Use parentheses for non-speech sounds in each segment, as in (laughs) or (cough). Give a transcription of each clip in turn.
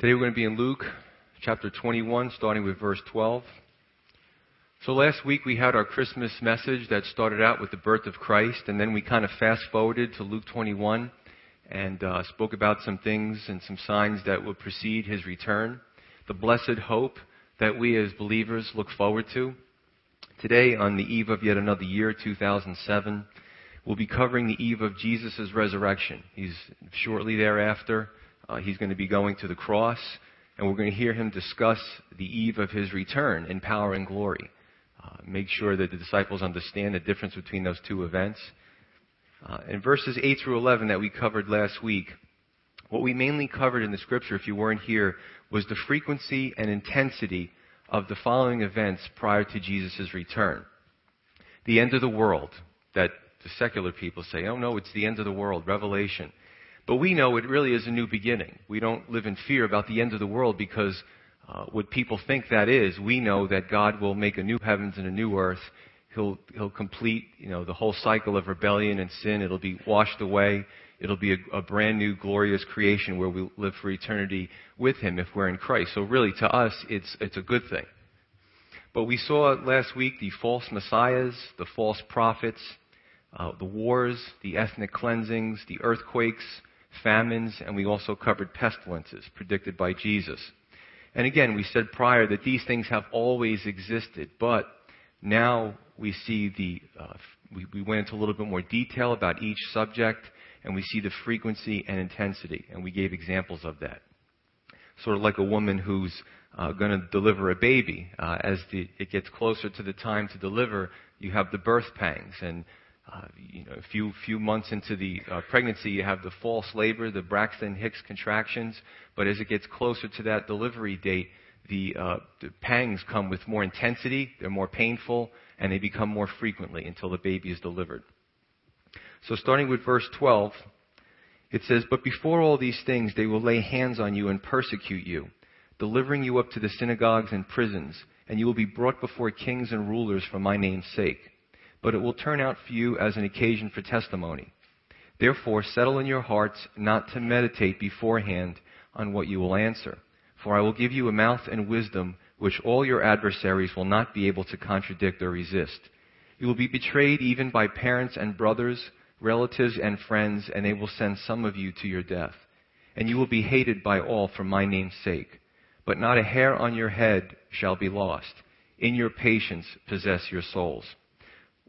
Today we're going to be in Luke chapter 21, starting with verse 12. So last week we had our Christmas message that started out with the birth of Christ, and then we kind of fast forwarded to Luke 21 and uh, spoke about some things and some signs that would precede his return, the blessed hope that we as believers look forward to. Today, on the eve of yet another year, 2007, we'll be covering the eve of Jesus' resurrection. He's shortly thereafter uh, he's going to be going to the cross, and we're going to hear him discuss the eve of his return in power and glory. Uh, make sure that the disciples understand the difference between those two events. Uh, in verses 8 through 11 that we covered last week, what we mainly covered in the scripture, if you weren't here, was the frequency and intensity of the following events prior to Jesus' return. The end of the world, that the secular people say, oh no, it's the end of the world, Revelation. But we know it really is a new beginning. We don't live in fear about the end of the world because uh, what people think that is, we know that God will make a new heavens and a new earth. He'll, he'll complete, you know, the whole cycle of rebellion and sin. It'll be washed away. It'll be a, a brand new glorious creation where we live for eternity with Him if we're in Christ. So really, to us, it's, it's a good thing. But we saw last week the false messiahs, the false prophets, uh, the wars, the ethnic cleansings, the earthquakes, famines, and we also covered pestilences predicted by Jesus. And again, we said prior that these things have always existed, but now we see the, uh, we, we went into a little bit more detail about each subject, and we see the frequency and intensity, and we gave examples of that. Sort of like a woman who's uh, going to deliver a baby. Uh, as the, it gets closer to the time to deliver, you have the birth pangs, and uh, you know, a few few months into the uh, pregnancy, you have the false labor, the Braxton Hicks contractions. But as it gets closer to that delivery date, the, uh, the pangs come with more intensity. They're more painful, and they become more frequently until the baby is delivered. So, starting with verse 12, it says, "But before all these things, they will lay hands on you and persecute you, delivering you up to the synagogues and prisons, and you will be brought before kings and rulers for my name's sake." But it will turn out for you as an occasion for testimony. Therefore, settle in your hearts not to meditate beforehand on what you will answer. For I will give you a mouth and wisdom which all your adversaries will not be able to contradict or resist. You will be betrayed even by parents and brothers, relatives and friends, and they will send some of you to your death. And you will be hated by all for my name's sake. But not a hair on your head shall be lost. In your patience possess your souls.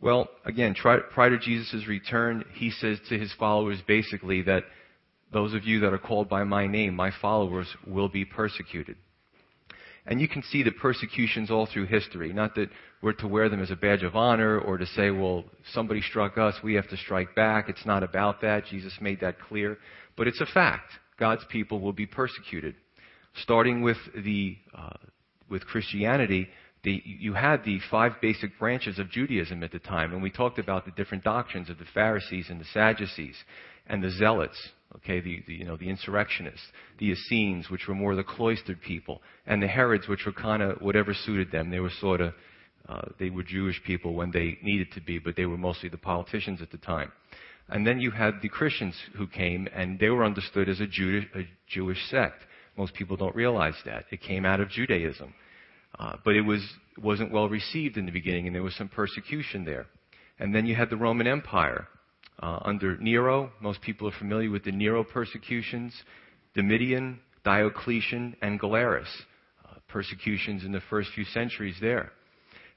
Well, again, prior to Jesus' return, he says to his followers basically that those of you that are called by my name, my followers, will be persecuted. And you can see the persecutions all through history. Not that we're to wear them as a badge of honor or to say, well, somebody struck us, we have to strike back. It's not about that. Jesus made that clear. But it's a fact. God's people will be persecuted. Starting with the, uh, with Christianity, the, you had the five basic branches of Judaism at the time, and we talked about the different doctrines of the Pharisees and the Sadducees and the Zealots, okay, the, the you know the insurrectionists, the Essenes, which were more the cloistered people, and the Herods, which were kind of whatever suited them. They were sort of uh, they were Jewish people when they needed to be, but they were mostly the politicians at the time. And then you had the Christians who came, and they were understood as a Jewish, a Jewish sect. Most people don't realize that. It came out of Judaism. Uh, but it was, wasn't well received in the beginning, and there was some persecution there. And then you had the Roman Empire uh, under Nero. Most people are familiar with the Nero persecutions, Domitian, Diocletian, and Galerius. Uh, persecutions in the first few centuries there.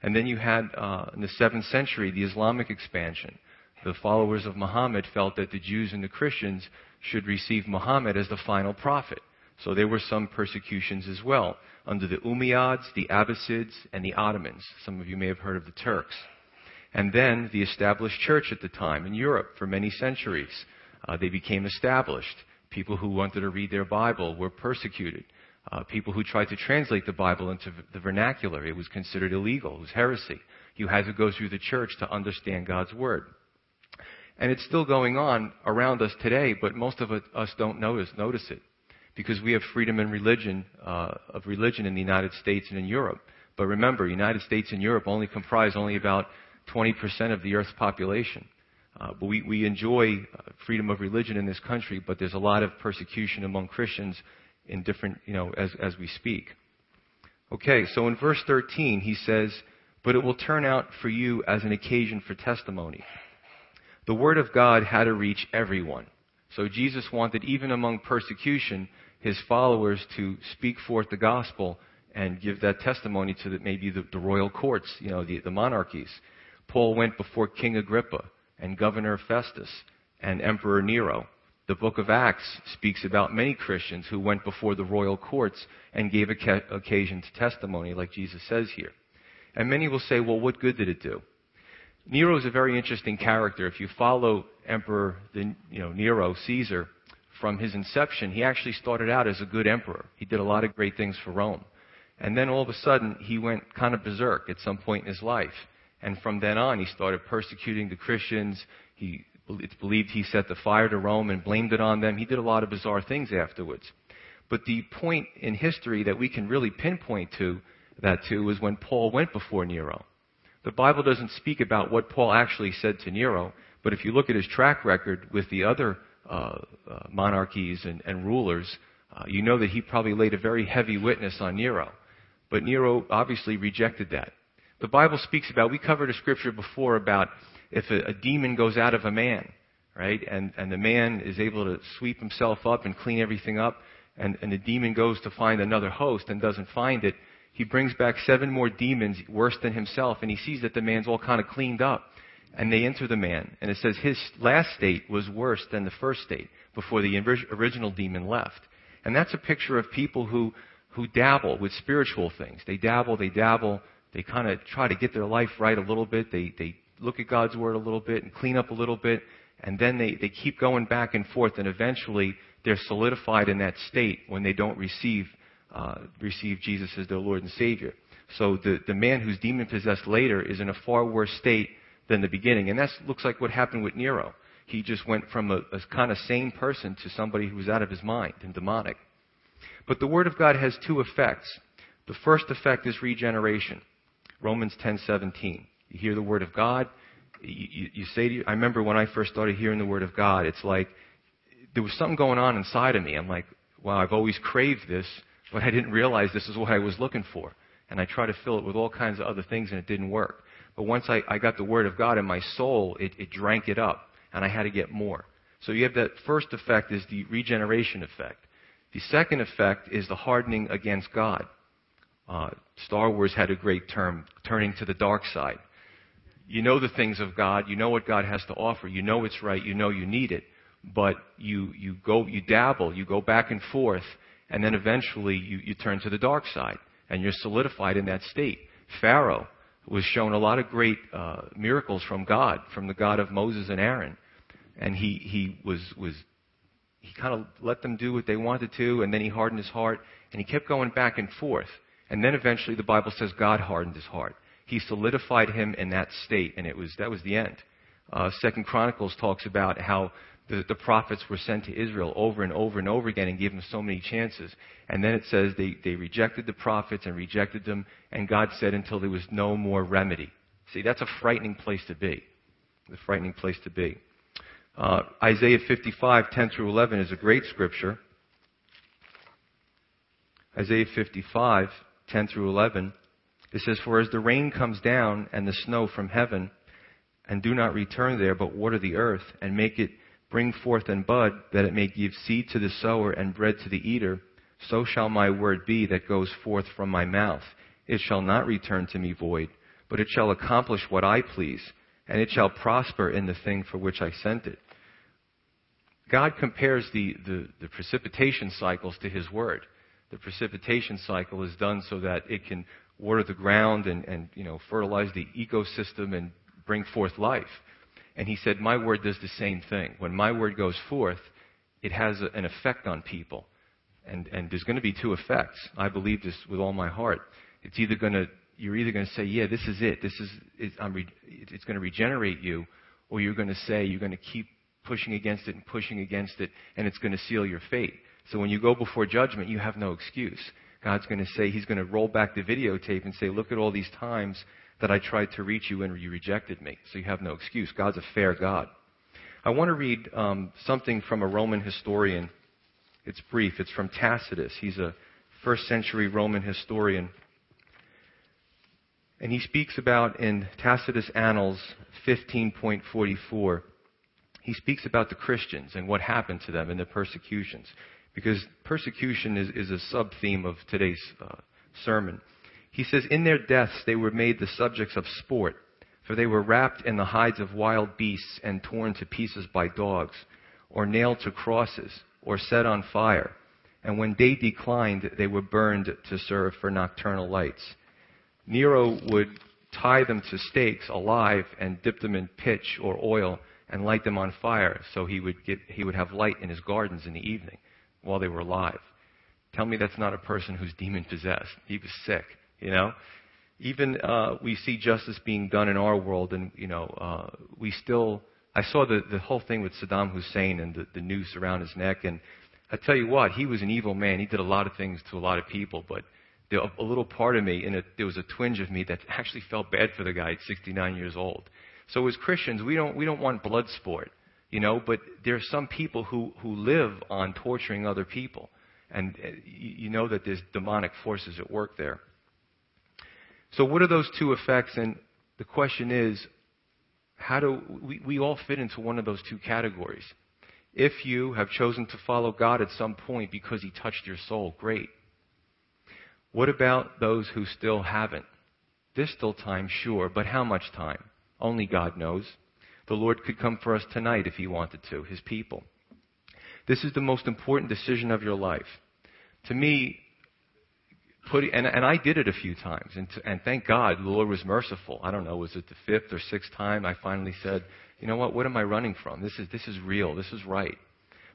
And then you had, uh, in the 7th century, the Islamic expansion. The followers of Muhammad felt that the Jews and the Christians should receive Muhammad as the final prophet. So there were some persecutions as well under the Umayyads, the Abbasids, and the Ottomans. Some of you may have heard of the Turks. And then the established church at the time in Europe for many centuries. Uh, they became established. People who wanted to read their Bible were persecuted. Uh, people who tried to translate the Bible into the vernacular, it was considered illegal. It was heresy. You had to go through the church to understand God's Word. And it's still going on around us today, but most of us don't notice, notice it because we have freedom in religion, uh, of religion in the United States and in Europe. But remember, United States and Europe only comprise only about 20% of the Earth's population. Uh, but we, we enjoy uh, freedom of religion in this country, but there's a lot of persecution among Christians in different, you know, as, as we speak. Okay, so in verse 13, he says, But it will turn out for you as an occasion for testimony. The word of God had to reach everyone. So Jesus wanted, even among persecution, his followers to speak forth the gospel and give that testimony to the, maybe the, the royal courts, you know, the, the monarchies. Paul went before King Agrippa and Governor Festus and Emperor Nero. The book of Acts speaks about many Christians who went before the royal courts and gave occasion to testimony, like Jesus says here. And many will say, well, what good did it do? Nero is a very interesting character. If you follow Emperor the, you know, Nero, Caesar, from his inception, he actually started out as a good emperor. He did a lot of great things for Rome. And then all of a sudden, he went kind of berserk at some point in his life. And from then on, he started persecuting the Christians. He, it's believed he set the fire to Rome and blamed it on them. He did a lot of bizarre things afterwards. But the point in history that we can really pinpoint to that to was when Paul went before Nero. The Bible doesn't speak about what Paul actually said to Nero, but if you look at his track record with the other uh, uh, monarchies and, and rulers, uh, you know that he probably laid a very heavy witness on Nero. But Nero obviously rejected that. The Bible speaks about, we covered a scripture before about if a, a demon goes out of a man, right, and, and the man is able to sweep himself up and clean everything up, and, and the demon goes to find another host and doesn't find it, he brings back seven more demons worse than himself, and he sees that the man's all kind of cleaned up. And they enter the man, and it says his last state was worse than the first state before the original demon left. And that's a picture of people who, who dabble with spiritual things. They dabble, they dabble, they kind of try to get their life right a little bit. They, they look at God's Word a little bit and clean up a little bit, and then they, they keep going back and forth, and eventually they're solidified in that state when they don't receive uh, receive Jesus as their Lord and Savior. So the, the man who's demon possessed later is in a far worse state than the beginning. And that looks like what happened with Nero. He just went from a, a kind of sane person to somebody who was out of his mind and demonic. But the Word of God has two effects. The first effect is regeneration. Romans 10:17. You hear the Word of God. You, you, you say to you, I remember when I first started hearing the Word of God, it's like there was something going on inside of me. I'm like, wow, I've always craved this but I didn't realize this is what I was looking for. And I tried to fill it with all kinds of other things and it didn't work. But once I, I got the Word of God in my soul, it, it drank it up and I had to get more. So you have that first effect is the regeneration effect. The second effect is the hardening against God. Uh, Star Wars had a great term, turning to the dark side. You know the things of God, you know what God has to offer, you know it's right, you know you need it, but you, you go, you dabble, you go back and forth, and then eventually you, you turn to the dark side, and you're solidified in that state. Pharaoh was shown a lot of great uh, miracles from God, from the God of Moses and Aaron, and he he was was he kind of let them do what they wanted to, and then he hardened his heart, and he kept going back and forth, and then eventually the Bible says God hardened his heart. He solidified him in that state, and it was that was the end. Uh, Second Chronicles talks about how the, the prophets were sent to Israel over and over and over again and gave them so many chances. And then it says they, they rejected the prophets and rejected them, and God said until there was no more remedy. See, that's a frightening place to be. A frightening place to be. Uh, Isaiah 55, 10 through 11 is a great scripture. Isaiah 55, 10 through 11. It says, For as the rain comes down and the snow from heaven, and do not return there, but water the earth, and make it Bring forth and bud, that it may give seed to the sower and bread to the eater. So shall my word be that goes forth from my mouth. It shall not return to me void, but it shall accomplish what I please, and it shall prosper in the thing for which I sent it. God compares the, the, the precipitation cycles to His Word. The precipitation cycle is done so that it can water the ground and, and you know, fertilize the ecosystem and bring forth life. And he said, My word does the same thing. When my word goes forth, it has a, an effect on people. And, and there's going to be two effects. I believe this with all my heart. It's either going to, you're either going to say, yeah, this is it. This is, it's, re, it's going to regenerate you. Or you're going to say, you're going to keep pushing against it and pushing against it, and it's going to seal your fate. So when you go before judgment, you have no excuse. God's going to say, He's going to roll back the videotape and say, look at all these times that I tried to reach you and you rejected me. So you have no excuse. God's a fair God. I want to read um, something from a Roman historian It's brief. It's from Tacitus. He's a first century Roman historian. And he speaks about in Tacitus Annals 15.44, he speaks about the Christians and what happened to them in the persecutions. Because persecution is, is a sub theme of today's uh, sermon. He says, In their deaths they were made the subjects of sport, for they were wrapped in the hides of wild beasts and torn to pieces by dogs, or nailed to crosses, or set on fire. And when day declined, they were burned to serve for nocturnal lights. Nero would tie them to stakes alive and dip them in pitch or oil and light them on fire so he would get he would have light in his gardens in the evening while they were alive. Tell me that's not a person who's demon possessed. He was sick, you know. Even uh, we see justice being done in our world, and you know uh, we still. I saw the the whole thing with Saddam Hussein and the, the noose around his neck, and I tell you what, he was an evil man. He did a lot of things to a lot of people, but there, a little part of me, and it, there was a twinge of me that actually felt bad for the guy at 69 years old. So as Christians, we don't we don't want blood sport, you know. But there are some people who who live on torturing other people, and uh, you know that there's demonic forces at work there. So what are those two effects? And the question is, how do we, we all fit into one of those two categories? If you have chosen to follow God at some point because He touched your soul, great. What about those who still haven't? There's still time, sure, but how much time? Only God knows. The Lord could come for us tonight if He wanted to, His people. This is the most important decision of your life. To me, put, and, and I did it a few times, and, to, and thank God the Lord was merciful. I don't know, was it the fifth or sixth time I finally said, you know what, what am I running from? This is, this is real, this is right.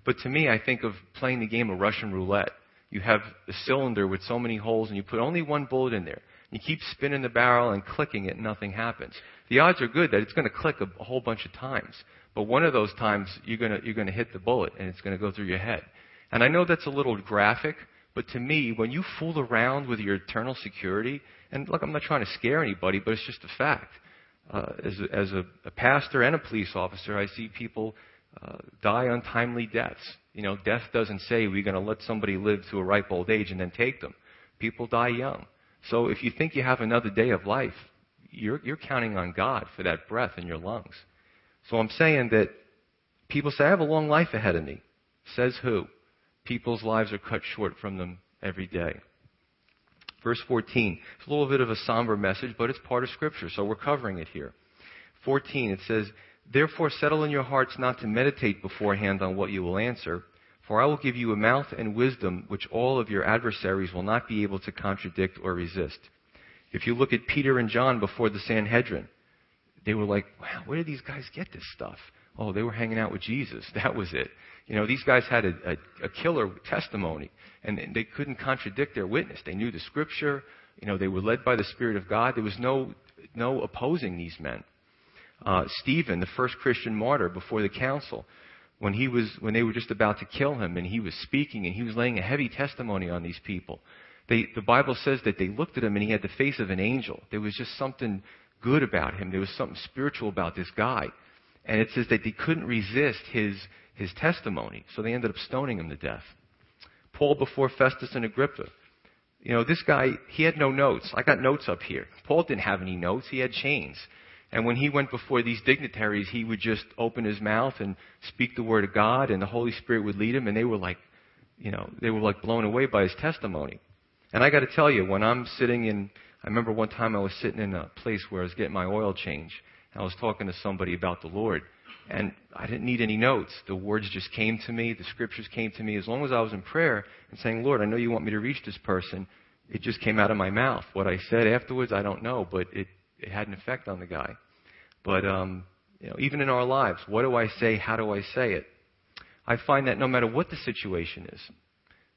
But to me, I think of playing the game of Russian roulette you have a cylinder with so many holes and you put only one bullet in there. You keep spinning the barrel and clicking it, and nothing happens. The odds are good that it's going to click a, a whole bunch of times. But one of those times, you're going to, you're going to hit the bullet and it's going to go through your head. And I know that's a little graphic, but to me, when you fool around with your eternal security, and look, I'm not trying to scare anybody, but it's just a fact. Uh, as a, as a, a pastor and a police officer, I see people uh, die untimely deaths. You know, death doesn't say we're going to let somebody live to a ripe old age and then take them. People die young. So if you think you have another day of life, you're, you're counting on God for that breath in your lungs. So I'm saying that people say, I have a long life ahead of me. Says who? People's lives are cut short from them every day. Verse 14. It's a little bit of a somber message, but it's part of Scripture, so we're covering it here. 14, it says, Therefore, settle in your hearts not to meditate beforehand on what you will answer, for I will give you a mouth and wisdom which all of your adversaries will not be able to contradict or resist. If you look at Peter and John before the Sanhedrin, they were like, wow, where did these guys get this stuff? Oh, they were hanging out with Jesus. (laughs) That was it. You know, these guys had a, a, a killer testimony, and they couldn't contradict their witness. They knew the Scripture. You know, they were led by the Spirit of God. There was no no opposing these men uh, Stephen, the first Christian martyr, before the council, when he was when they were just about to kill him, and he was speaking and he was laying a heavy testimony on these people. They, the Bible says that they looked at him and he had the face of an angel. There was just something good about him. There was something spiritual about this guy. And it says that they couldn't resist his, his testimony, so they ended up stoning him to death. Paul before Festus and Agrippa. You know, this guy, he had no notes. I got notes up here. Paul didn't have any notes. He had chains. And when he went before these dignitaries, he would just open his mouth and speak the word of God, and the Holy Spirit would lead him, and they were like, you know, they were like blown away by his testimony. And I got to tell you, when I'm sitting in, I remember one time I was sitting in a place where I was getting my oil change, I was talking to somebody about the Lord, and I didn't need any notes. The words just came to me, the scriptures came to me. As long as I was in prayer and saying, Lord, I know you want me to reach this person, it just came out of my mouth. What I said afterwards, I don't know, but it it had an effect on the guy. But um, you know, even in our lives, what do I say? How do I say it? I find that no matter what the situation is,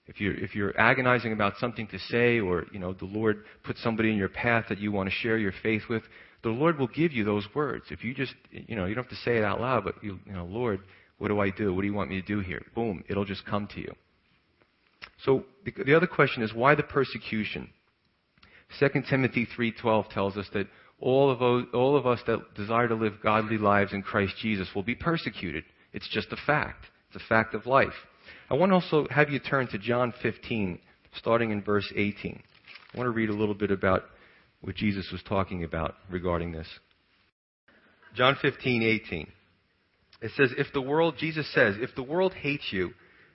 if you're if you're agonizing about something to say, or you know, the Lord put somebody in your path that you want to share your faith with, the Lord will give you those words. If you just you know, you don't have to say it out loud, but you, you know, Lord, what do I do? What do you want me to do here? Boom, it'll just come to you. So the, the other question is why the persecution? 2 Timothy 3:12 tells us that all of, us, all of us that desire to live godly lives in Christ Jesus will be persecuted. It's just a fact. It's a fact of life. I want to also have you turn to John 15, starting in verse 18. I want to read a little bit about what Jesus was talking about regarding this. John 15, 18. It says, If the world, Jesus says, if the world hates you,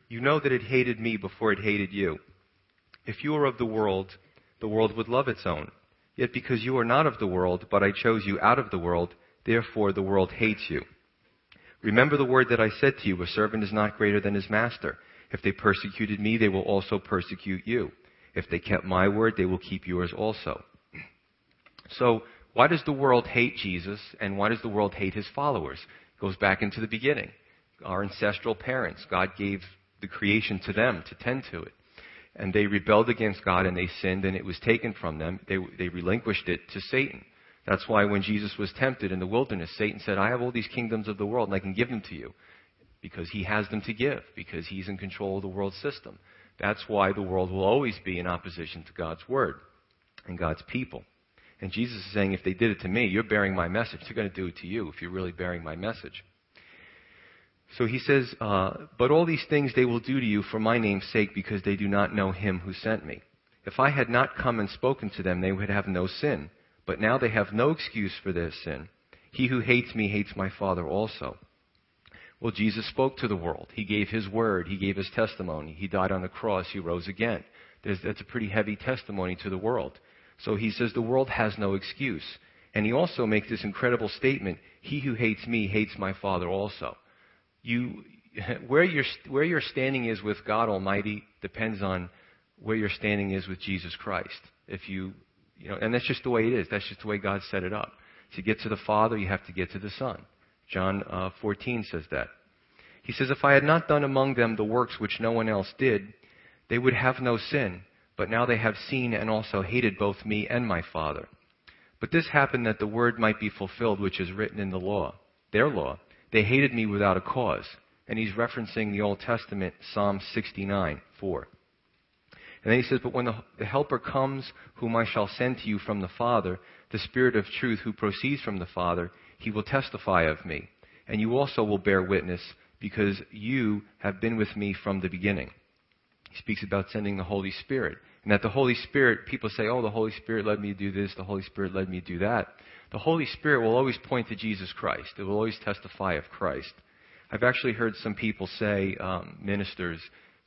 you know that it hated me before it hated you. If you were of the world, the world would love its own. Yet because you are not of the world, but I chose you out of the world, therefore the world hates you. Remember the word that I said to you, a servant is not greater than his master. If they persecuted me, they will also persecute you. If they kept my word, they will keep yours also. So, why does the world hate Jesus and why does the world hate his followers? It goes back into the beginning. Our ancestral parents, God gave the creation to them to tend to it. And they rebelled against God and they sinned and it was taken from them. They, they relinquished it to Satan. That's why when Jesus was tempted in the wilderness, Satan said, I have all these kingdoms of the world and I can give them to you. Because he has them to give, because he's in control of the world system. That's why the world will always be in opposition to God's word and God's people. And Jesus is saying, if they did it to me, you're bearing my message. They're going to do it to you if you're really bearing my message. So he says, uh, But all these things they will do to you for my name's sake because they do not know him who sent me. If I had not come and spoken to them, they would have no sin. But now they have no excuse for their sin. He who hates me hates my Father also. Well, Jesus spoke to the world. He gave his word. He gave his testimony. He died on the cross. He rose again. There's, that's a pretty heavy testimony to the world. So he says the world has no excuse. And he also makes this incredible statement He who hates me hates my Father also. You, (laughs) where, your, where your standing is with God Almighty depends on where your standing is with Jesus Christ. If you, you know, and that's just the way it is. That's just the way God set it up. To get to the Father, you have to get to the Son. John uh, 14 says that. He says, If I had not done among them the works which no one else did, they would have no sin. But now they have seen and also hated both me and my Father. But this happened that the word might be fulfilled which is written in the law, their law. They hated me without a cause. And he's referencing the Old Testament, Psalm 69, 4. And then he says, But when the, the, Helper comes, whom I shall send to you from the Father, the Spirit of truth who proceeds from the Father, he will testify of me. And you also will bear witness, because you have been with me from the beginning. He speaks about sending the Holy Spirit. And that the Holy Spirit, people say, oh, the Holy Spirit led me to do this, the Holy Spirit led me to do that. The Holy Spirit will always point to Jesus Christ. It will always testify of Christ. I've actually heard some people say, um, ministers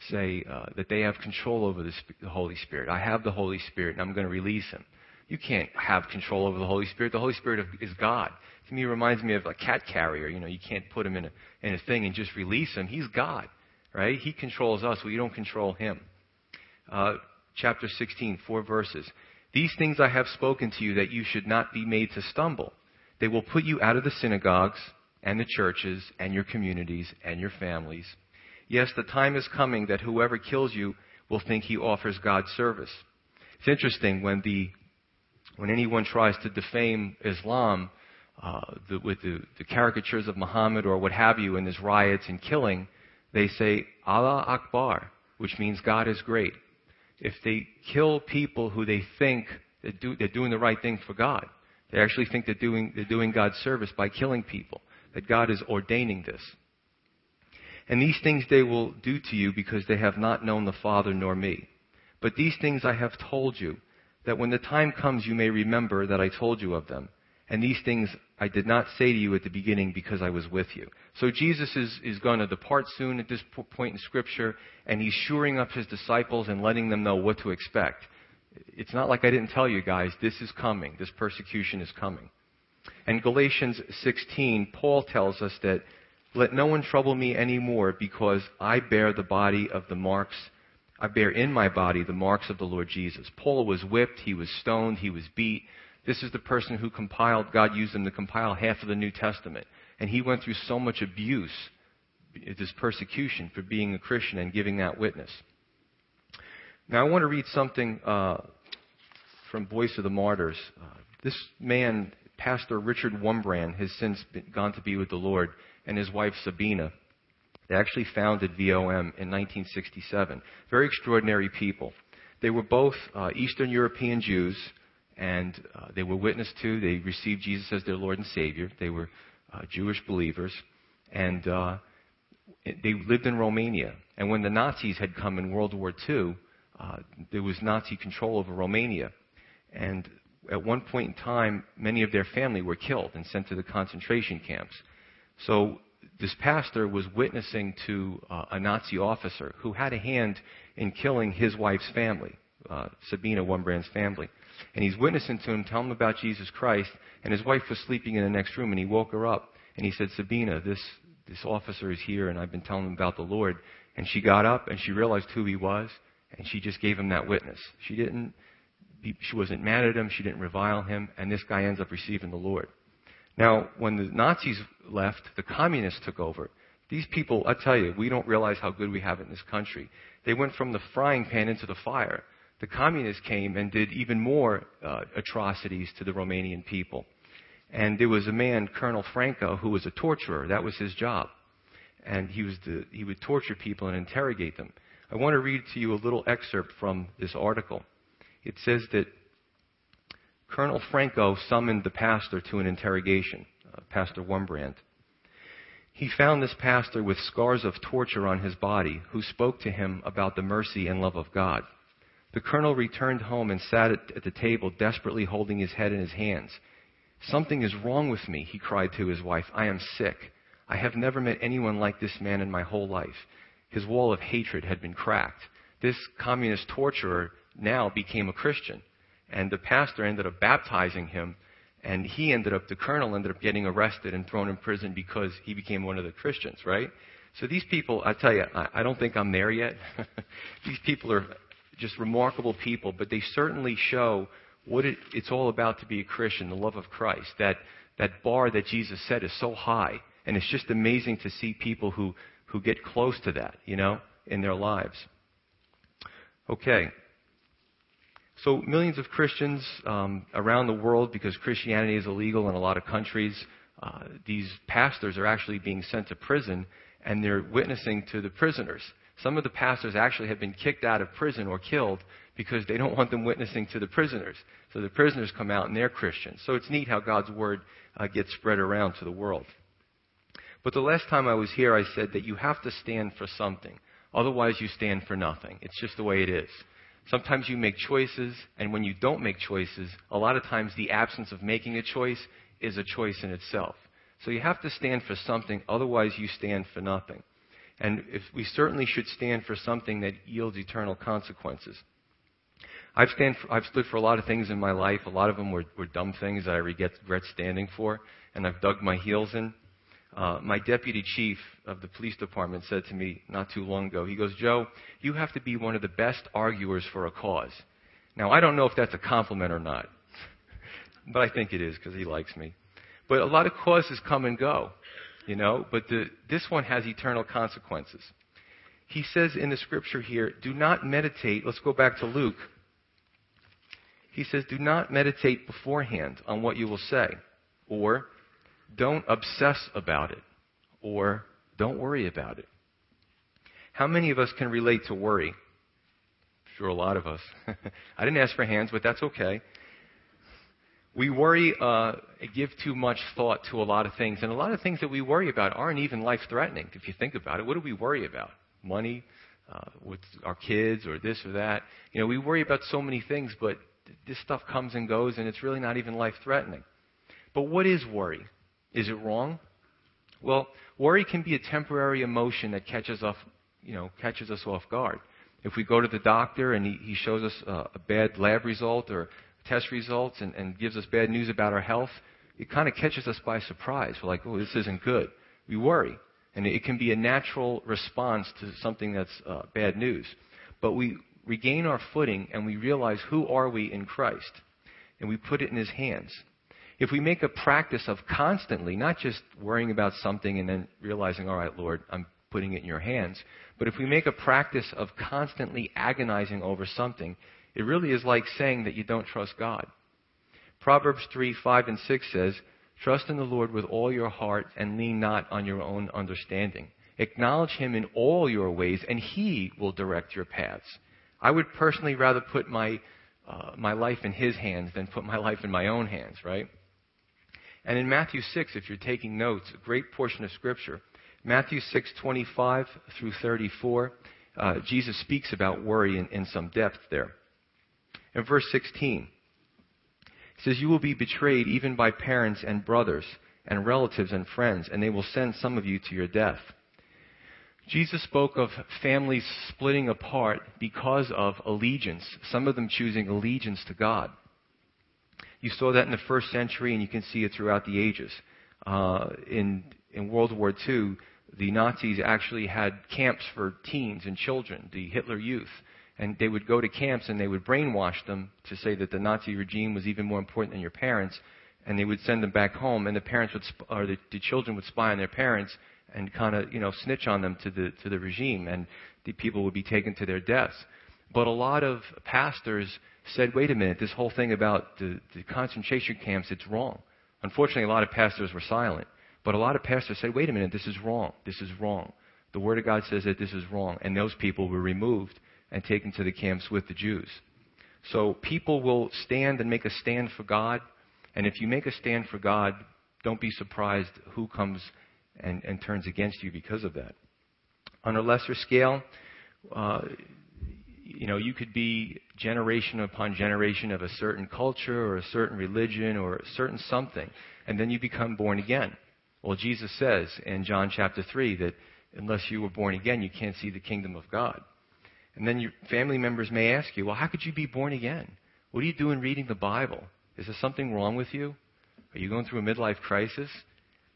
say, uh, that they have control over the, the Holy Spirit. I have the Holy Spirit and I'm going to release him. You can't have control over the Holy Spirit. The Holy Spirit is God. To me, it reminds me of a cat carrier. You know, you can't put him in a, in a thing and just release him. He's God, right? He controls us. We don't control him. Uh, chapter 16, four verses. These things I have spoken to you that you should not be made to stumble. They will put you out of the synagogues and the churches and your communities and your families. Yes, the time is coming that whoever kills you will think he offers God service. It's interesting when the when anyone tries to defame Islam uh, the, with the, the caricatures of Muhammad or what have you, and there's riots and killing, they say Allah Akbar, which means God is great if they kill people who they think they're, do, they're doing the right thing for God. They actually think they're doing, they're doing God's service by killing people, that God is ordaining this. And these things they will do to you because they have not known the Father nor me. But these things I have told you, that when the time comes you may remember that I told you of them. And these things I did not say to you at the beginning because I was with you. So Jesus is, is going to depart soon at this point in Scripture, and he's shoring up his disciples and letting them know what to expect. It's not like I didn't tell you guys, this is coming. This persecution is coming. And Galatians 16, Paul tells us that let no one trouble me anymore because I bear the body of the marks I bear in my body the marks of the Lord Jesus. Paul was whipped, he was stoned, he was beat, this is the person who compiled, God used him to compile half of the New Testament. And he went through so much abuse, this persecution for being a Christian and giving that witness. Now, I want to read something uh, from Voice of the Martyrs. Uh, this man, Pastor Richard Wurmbrand, has since been, gone to be with the Lord, and his wife Sabina. They actually founded VOM in 1967. Very extraordinary people. They were both uh, Eastern European Jews and uh, they were witnessed to. They received Jesus as their Lord and Savior. They were uh, Jewish believers, and uh, they lived in Romania. And when the Nazis had come in World War II, uh, there was Nazi control over Romania. And at one point in time, many of their family were killed and sent to the concentration camps. So this pastor was witnessing to uh, a Nazi officer who had a hand in killing his wife's family, uh, Sabina Wurmbrand's family. And he's witnessing to him, telling him about Jesus Christ. And his wife was sleeping in the next room, and he woke her up. And he said, Sabina, this, this officer is here, and I've been telling him about the Lord. And she got up, and she realized who he was, and she just gave him that witness. She didn't, she wasn't mad at him, she didn't revile him, and this guy ends up receiving the Lord. Now, when the Nazis left, the communists took over. These people, I tell you, we don't realize how good we have it in this country. They went from the frying pan into the fire. The communists came and did even more uh, atrocities to the Romanian people. And there was a man, Colonel Franco, who was a torturer. That was his job. And he, was the, he would torture people and interrogate them. I want to read to you a little excerpt from this article. It says that Colonel Franco summoned the pastor to an interrogation, uh, Pastor Wurmbrand. He found this pastor with scars of torture on his body, who spoke to him about the mercy and love of God. The colonel returned home and sat at the table, desperately holding his head in his hands. Something is wrong with me, he cried to his wife. I am sick. I have never met anyone like this man in my whole life. His wall of hatred had been cracked. This communist torturer now became a Christian. And the pastor ended up baptizing him, and he ended up, the colonel ended up getting arrested and thrown in prison because he became one of the Christians, right? So these people, I tell you, I, I don't think I'm there yet. (laughs) these people are just remarkable people, but they certainly show what it, it's all about to be a Christian, the love of Christ. That, that bar that Jesus set is so high. And it's just amazing to see people who, who get close to that, you know, in their lives. Okay. So, millions of Christians um, around the world, because Christianity is illegal in a lot of countries, uh, these pastors are actually being sent to prison and they're witnessing to the prisoners. Some of the pastors actually have been kicked out of prison or killed because they don't want them witnessing to the prisoners. So the prisoners come out and they're Christians. So it's neat how God's word uh, gets spread around to the world. But the last time I was here, I said that you have to stand for something. Otherwise, you stand for nothing. It's just the way it is. Sometimes you make choices, and when you don't make choices, a lot of times the absence of making a choice is a choice in itself. So you have to stand for something, otherwise, you stand for nothing. And if we certainly should stand for something that yields eternal consequences. I've, stand for, I've stood for a lot of things in my life. A lot of them were, were dumb things that I regret, regret standing for, and I've dug my heels in. Uh, my deputy chief of the police department said to me not too long ago, he goes, Joe, you have to be one of the best arguers for a cause. Now, I don't know if that's a compliment or not, (laughs) but I think it is because he likes me. But a lot of causes come and go, you know, but the, this one has eternal consequences. He says in the scripture here, do not meditate. Let's go back to Luke. He says, do not meditate beforehand on what you will say, or don't obsess about it or don't worry about it. How many of us can relate to worry? Sure, a lot of us. (laughs) I didn't ask for hands, but that's okay. We worry, uh, give too much thought to a lot of things, and a lot of things that we worry about aren't even life threatening. If you think about it, what do we worry about? Money, uh, with our kids, or this or that. You know, we worry about so many things, but this stuff comes and goes, and it's really not even life threatening. But what is worry? Is it wrong? Well, worry can be a temporary emotion that catches off, you know, catches us off guard. If we go to the doctor and he, he shows us a, a bad lab result or test results and, and gives us bad news about our health, it kind of catches us by surprise. We're like, oh, this isn't good. We worry. And it can be a natural response to something that's uh, bad news. But we regain our footing and we realize who are we in Christ. And we put it in his hands if we make a practice of constantly, not just worrying about something and then realizing, all right, Lord, I'm putting it in your hands, but if we make a practice of constantly agonizing over something, it really is like saying that you don't trust God. Proverbs 3, 5, and 6 says, Trust in the Lord with all your heart and lean not on your own understanding. Acknowledge him in all your ways, and he will direct your paths. I would personally rather put my, uh, my life in his hands than put my life in my own hands, right? And in Matthew 6, if you're taking notes, a great portion of Scripture, Matthew 6:25 through 34, uh, Jesus speaks about worry in, in some depth there. In verse 16, he says, You will be betrayed even by parents and brothers and relatives and friends, and they will send some of you to your death. Jesus spoke of families splitting apart because of allegiance, some of them choosing allegiance to God. You saw that in the first century, and you can see it throughout the ages. Uh, in, in World War II, the Nazis actually had camps for teens and children, the Hitler Youth. And they would go to camps and they would brainwash them to say that the Nazi regime was even more important than your parents. And they would send them back home, and the parents would, sp- or the, the children would spy on their parents and kind of, you know, snitch on them to the to the regime, and the people would be taken to their deaths. But a lot of pastors said, wait a minute, this whole thing about the, the concentration camps, it's wrong. Unfortunately, a lot of pastors were silent. But a lot of pastors said, wait a minute, this is wrong. This is wrong. The Word of God says that this is wrong. And those people were removed and taken to the camps with the Jews. So people will stand and make a stand for God. And if you make a stand for God, don't be surprised who comes and, and turns against you because of that. On a lesser scale, uh, you know, you could be generation upon generation of a certain culture or a certain religion or a certain something, and then you become born again. Well, Jesus says in John chapter 3 that unless you were born again, you can't see the kingdom of God. And then your family members may ask you, well, how could you be born again? What are you doing reading the Bible? Is there something wrong with you? Are you going through a midlife crisis?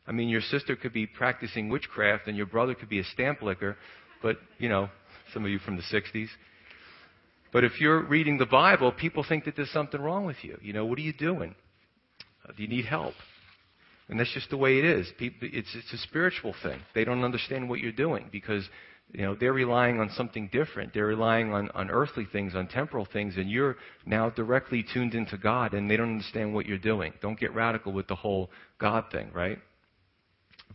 I mean, your sister could be practicing witchcraft and your brother could be a stamp licker, but, you know, some of you from the 60s. But if you're reading the Bible, people think that there's something wrong with you. You know, what are you doing? Uh, do you need help? And that's just the way it is. It's, it's a spiritual thing. They don't understand what you're doing because you know they're relying on something different. They're relying on, on earthly things, on temporal things, and you're now directly tuned into God, and they don't understand what you're doing. Don't get radical with the whole God thing, right?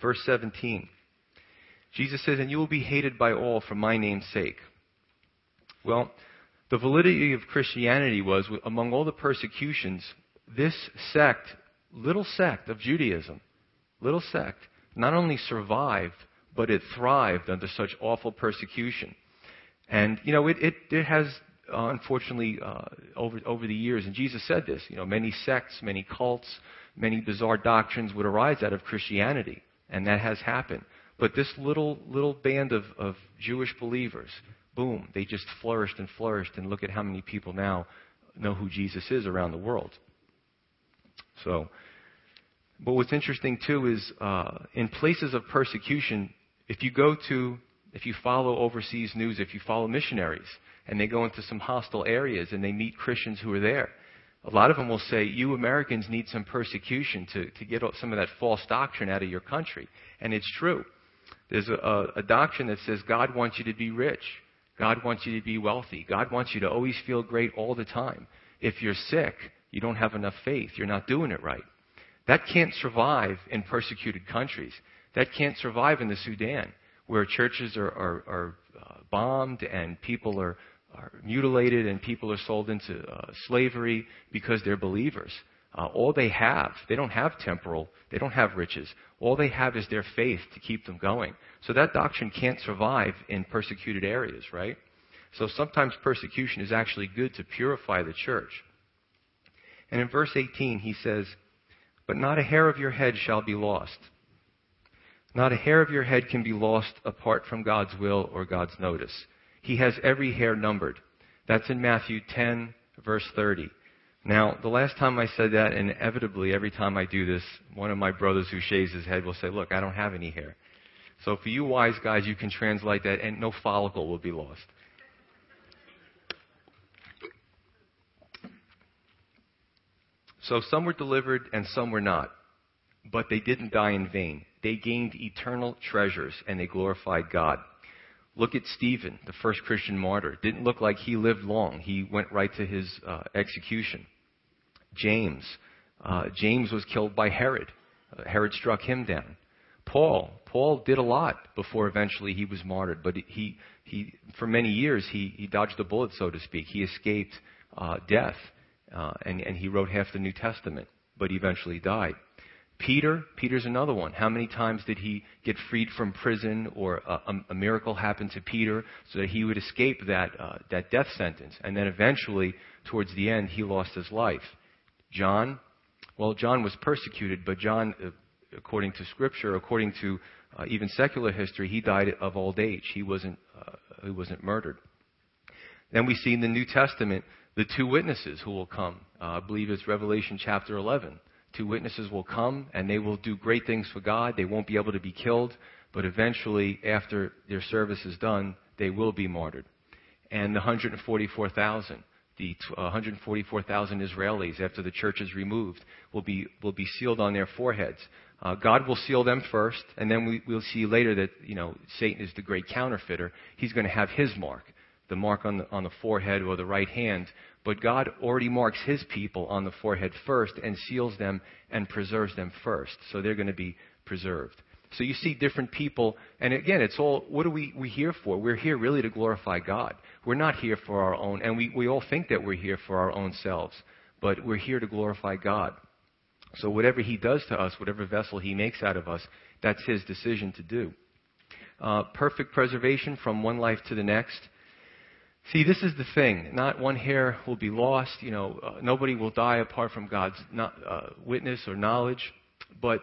Verse 17. Jesus says, "And you will be hated by all for my name's sake." Well, the validity of Christianity was among all the persecutions, this sect little sect of Judaism, little sect, not only survived, but it thrived under such awful persecution. And, you know, it, it, it has, uh, unfortunately, uh, over, over the years, and Jesus said this, you know, many sects, many cults, many bizarre doctrines would arise out of Christianity. And that has happened. But this little, little band of, of Jewish believers, boom, they just flourished and flourished. And look at how many people now know who Jesus is around the world. So, but what's interesting too is uh, in places of persecution, if you go to, if you follow overseas news, if you follow missionaries, and they go into some hostile areas and they meet Christians who are there, a lot of them will say, You Americans need some persecution to, to get some of that false doctrine out of your country. And it's true. There's a, a, doctrine that says God wants you to be rich. God wants you to be wealthy. God wants you to always feel great all the time. If you're sick, you don't have enough faith. You're not doing it right. That can't survive in persecuted countries. That can't survive in the Sudan, where churches are, are, are uh, bombed and people are, are, mutilated and people are sold into uh, slavery because they're believers. Uh, all they have, they don't have temporal, they don't have riches. All they have is their faith to keep them going. So that doctrine can't survive in persecuted areas, right? So sometimes persecution is actually good to purify the church. And in verse 18, he says, But not a hair of your head shall be lost. Not a hair of your head can be lost apart from God's will or God's notice. He has every hair numbered. That's in Matthew 10, verse 30. Now, the last time I said that, inevitably, every time I do this, one of my brothers who shaves his head will say, Look, I don't have any hair. So for you wise guys, you can translate that, and no follicle will be lost. So some were delivered and some were not. But they didn't die in vain. They gained eternal treasures and they glorified God. Look at Stephen, the first Christian martyr. Didn't look like he lived long. He went right to his uh, execution. James. Uh, James was killed by Herod. Uh, Herod struck him down. Paul. Paul did a lot before eventually he was martyred, but he, he for many years, he, he dodged a bullet, so to speak. He escaped uh, death. Uh, and, and he wrote half the New Testament, but he eventually died. Peter, Peter's another one. How many times did he get freed from prison or a, a miracle happened to Peter so that he would escape that, uh, that death sentence? And then eventually, towards the end, he lost his life. John, well, John was persecuted, but John, uh, according to Scripture, according to uh, even secular history, he died of old age. He wasn't, uh, he wasn't murdered. Then we see in the New Testament the two witnesses who will come. Uh, I believe it's Revelation chapter 11. Two witnesses will come and they will do great things for God. They won't be able to be killed, but eventually, after their service is done, they will be martyred. And the 144,000, the 144,000 Israelis, after the church is removed, will be, will be sealed on their foreheads. Uh, God will seal them first, and then we, we'll see later that, you know, Satan is the great counterfeiter. He's going to have his mark, the mark on the, on the forehead or the right hand. But God already marks his people on the forehead first and seals them and preserves them first. So they're going to be preserved. So you see different people, and again, it's all, what are we, we here for? We're here really to glorify God. We're not here for our own, and we, we all think that we're here for our own selves, but we're here to glorify God. So whatever He does to us, whatever vessel He makes out of us, that's His decision to do. Uh, perfect preservation from one life to the next. See, this is the thing. Not one hair will be lost. You know, uh, nobody will die apart from God's not, uh, witness or knowledge. But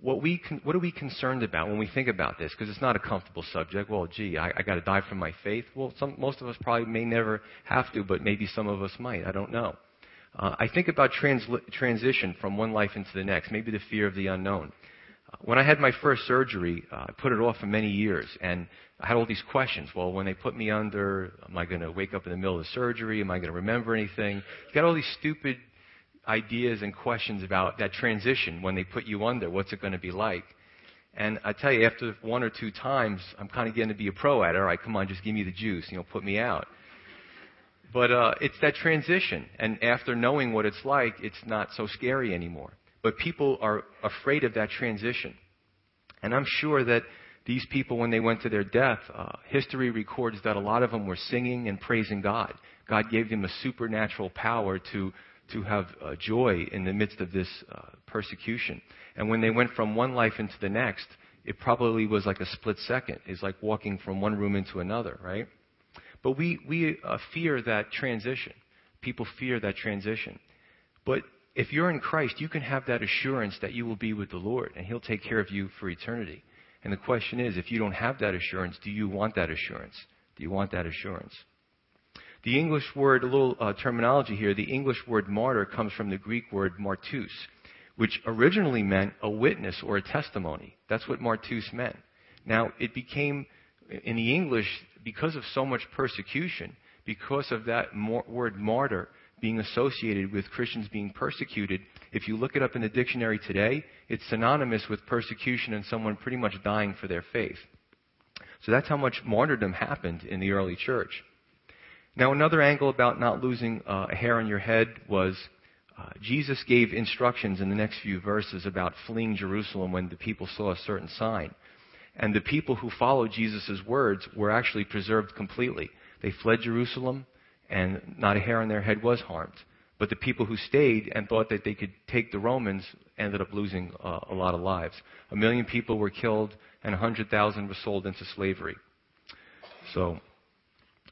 what we con- what are we concerned about when we think about this? Because it's not a comfortable subject. Well, gee, I, I got to die for my faith. Well, some, most of us probably may never have to, but maybe some of us might. I don't know. Uh, I think about transli- transition from one life into the next, maybe the fear of the unknown. Uh, when I had my first surgery, uh, I put it off for many years, and I had all these questions. Well, when they put me under, am I going to wake up in the middle of the surgery? Am I going to remember anything? You got all these stupid ideas and questions about that transition when they put you under. What's it going to be like? And I tell you, after one or two times, I'm kind of getting to be a pro at it. All right, come on, just give me the juice. You know, put me out. But uh, it's that transition. And after knowing what it's like, it's not so scary anymore. But people are afraid of that transition. And I'm sure that these people, when they went to their death, uh, history records that a lot of them were singing and praising God. God gave them a supernatural power to, to have uh, joy in the midst of this uh, persecution. And when they went from one life into the next, it probably was like a split second. It's like walking from one room into another, right? But we, we uh, fear that transition. People fear that transition. But if you're in Christ, you can have that assurance that you will be with the Lord and He'll take care of you for eternity. And the question is, if you don't have that assurance, do you want that assurance? Do you want that assurance? The English word, a little uh, terminology here, the English word martyr comes from the Greek word martus, which originally meant a witness or a testimony. That's what martus meant. Now, it became, in the English, because of so much persecution, because of that word martyr being associated with Christians being persecuted, if you look it up in the dictionary today, it's synonymous with persecution and someone pretty much dying for their faith. So that's how much martyrdom happened in the early church. Now, another angle about not losing uh, a hair on your head was uh, Jesus gave instructions in the next few verses about fleeing Jerusalem when the people saw a certain sign. And the people who followed Jesus' words were actually preserved completely. They fled Jerusalem, and not a hair on their head was harmed. But the people who stayed and thought that they could take the Romans ended up losing uh, a lot of lives. A million people were killed, and 100,000 were sold into slavery. So,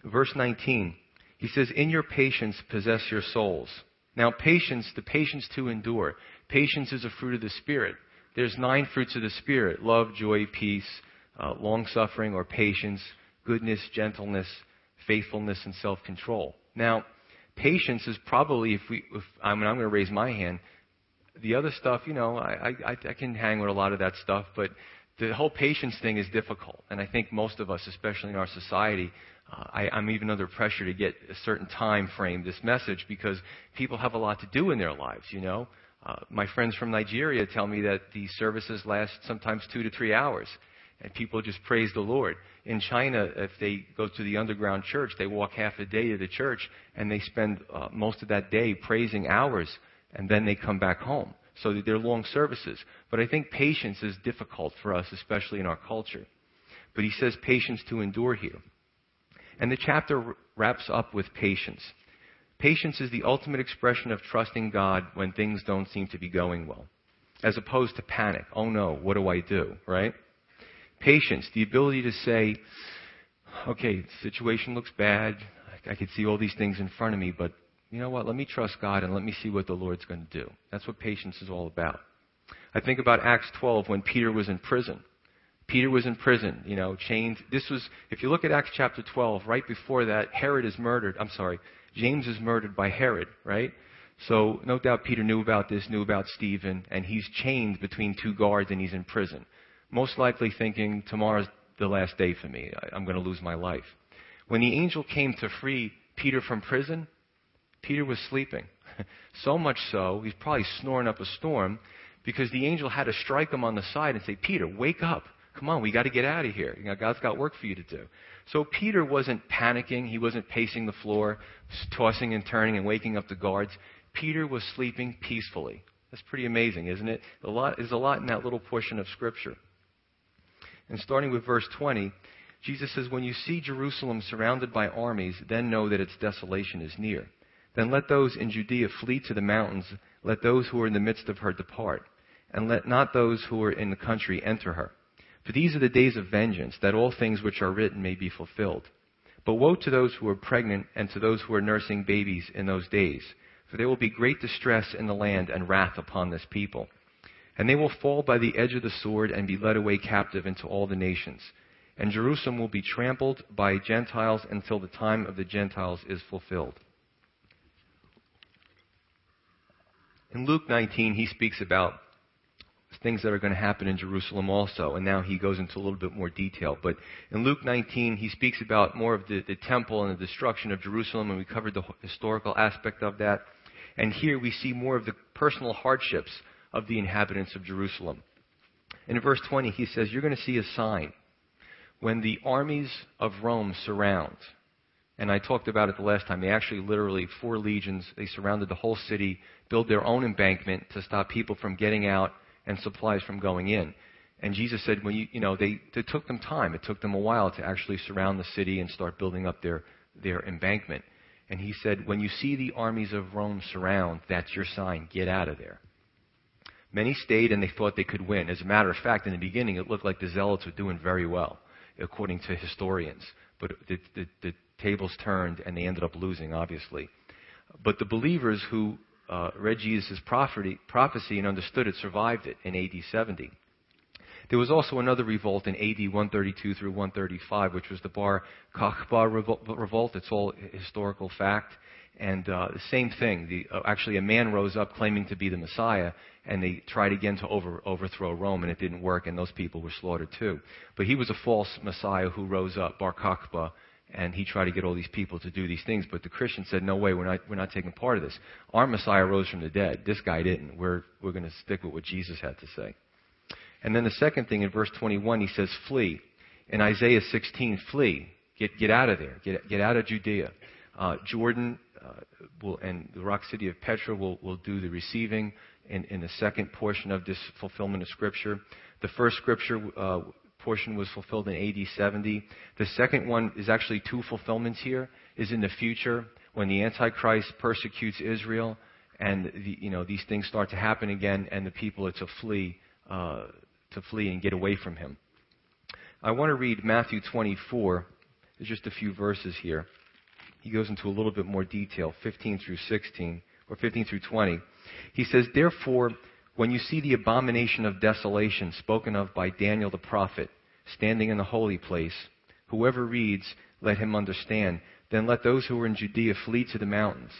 verse 19, he says, In your patience possess your souls. Now, patience, the patience to endure. Patience is a fruit of the Spirit. There's nine fruits of the Spirit love, joy, peace, uh, long suffering or patience, goodness, gentleness, faithfulness, and self control. Now, patience is probably, if we, if, I mean, I'm going to raise my hand. The other stuff, you know, I, I, I can hang with a lot of that stuff, but the whole patience thing is difficult. And I think most of us, especially in our society, uh, I, I'm even under pressure to get a certain time frame this message because people have a lot to do in their lives, you know. Uh, my friends from Nigeria tell me that these services last sometimes two to three hours, and people just praise the Lord. In China, if they go to the underground church, they walk half a day to the church, and they spend uh, most of that day praising hours, and then they come back home. So they're long services. But I think patience is difficult for us, especially in our culture. But he says patience to endure here. And the chapter wraps up with patience. Patience is the ultimate expression of trusting God when things don't seem to be going well. as opposed to panic. Oh no, what do I do, right? Patience, the ability to say, okay, situation looks bad. I can see all these things in front of me, but you know what? Let me trust God and let me see what the Lord's going to do. That's what patience is all about. I think about Acts 12 when Peter was in prison. Peter was in prison, you know, chained. This was, if you look at Acts chapter 12, right before that, Herod is murdered. I'm sorry, James is murdered by Herod, right? So no doubt Peter knew about this, knew about Stephen, and he's chained between two guards and he's in prison. Most likely thinking, tomorrow's the last day for me. I'm going to lose my life. When the angel came to free Peter from prison, Peter was sleeping. (laughs) so much so, he's probably snoring up a storm because the angel had to strike him on the side and say, Peter, wake up. Come on, we got to get out of here. You know, God's got work for you to do. So Peter wasn't panicking. He wasn't pacing the floor, tossing and turning and waking up the guards. Peter was sleeping peacefully. That's pretty amazing, isn't it? A lot, there's a lot in that little portion of Scripture. And starting with verse 20, Jesus says, When you see Jerusalem surrounded by armies, then know that its desolation is near. Then let those in Judea flee to the mountains. Let those who are in the midst of her depart. And let not those who are in the country enter her. For these are the days of vengeance, that all things which are written may be fulfilled. But woe to those who are pregnant and to those who are nursing babies in those days. For there will be great distress in the land and wrath upon this people. And they will fall by the edge of the sword and be led away captive into all the nations. And Jerusalem will be trampled by Gentiles until the time of the Gentiles is fulfilled. In Luke 19, he speaks about things that are going to happen in Jerusalem also, and now he goes into a little bit more detail. But in Luke 19, he speaks about more of the, the temple and the destruction of Jerusalem, and we covered the historical aspect of that. And here we see more of the personal hardships of the inhabitants of Jerusalem. And In verse 20, he says, You're going to see a sign. When the armies of Rome surround, and I talked about it the last time, they actually literally, four legions, they surrounded the whole city, built their own embankment to stop people from getting out and supplies from going in. And Jesus said, when you, you know, they, it took them time. It took them a while to actually surround the city and start building up their, their embankment. And he said, when you see the armies of Rome surround, that's your sign. Get out of there. Many stayed and they thought they could win. As a matter of fact, in the beginning, it looked like the Zealots were doing very well, according to historians. But the, the, the tables turned and they ended up losing, obviously. But the believers who uh, read Jesus' prophecy, prophecy and understood it survived it in AD 70. There was also another revolt in AD 132 through 135, which was the Bar Kokhba revolt. It's all historical fact. And uh, the same thing. The, uh, actually, a man rose up claiming to be the Messiah, and they tried again to over, overthrow Rome, and it didn't work, and those people were slaughtered too. But he was a false Messiah who rose up, Bar Kokhba, and he tried to get all these people to do these things. But the Christians said, "No way, we're not, we're not taking part of this. Our Messiah rose from the dead. This guy didn't. We're, we're going to stick with what Jesus had to say." And then the second thing in verse 21, he says, flee. In Isaiah 16, flee. Get, get out of there. Get, get out of Judea. Uh, Jordan will, and the rock city of Petra will, will do the receiving in, in the second portion of this fulfillment of Scripture. The first Scripture uh, portion was fulfilled in AD 70. The second one is actually two fulfillments here, is in the future when the Antichrist persecutes Israel and the, you know, these things start to happen again and the people are to flee uh, to flee and get away from him. I want to read Matthew 24. There's just a few verses here. He goes into a little bit more detail, 15 through 16, or 15 through 20. He says, Therefore, when you see the abomination of desolation spoken of by Daniel the prophet standing in the holy place, whoever reads, let him understand. Then let those who are in Judea flee to the mountains.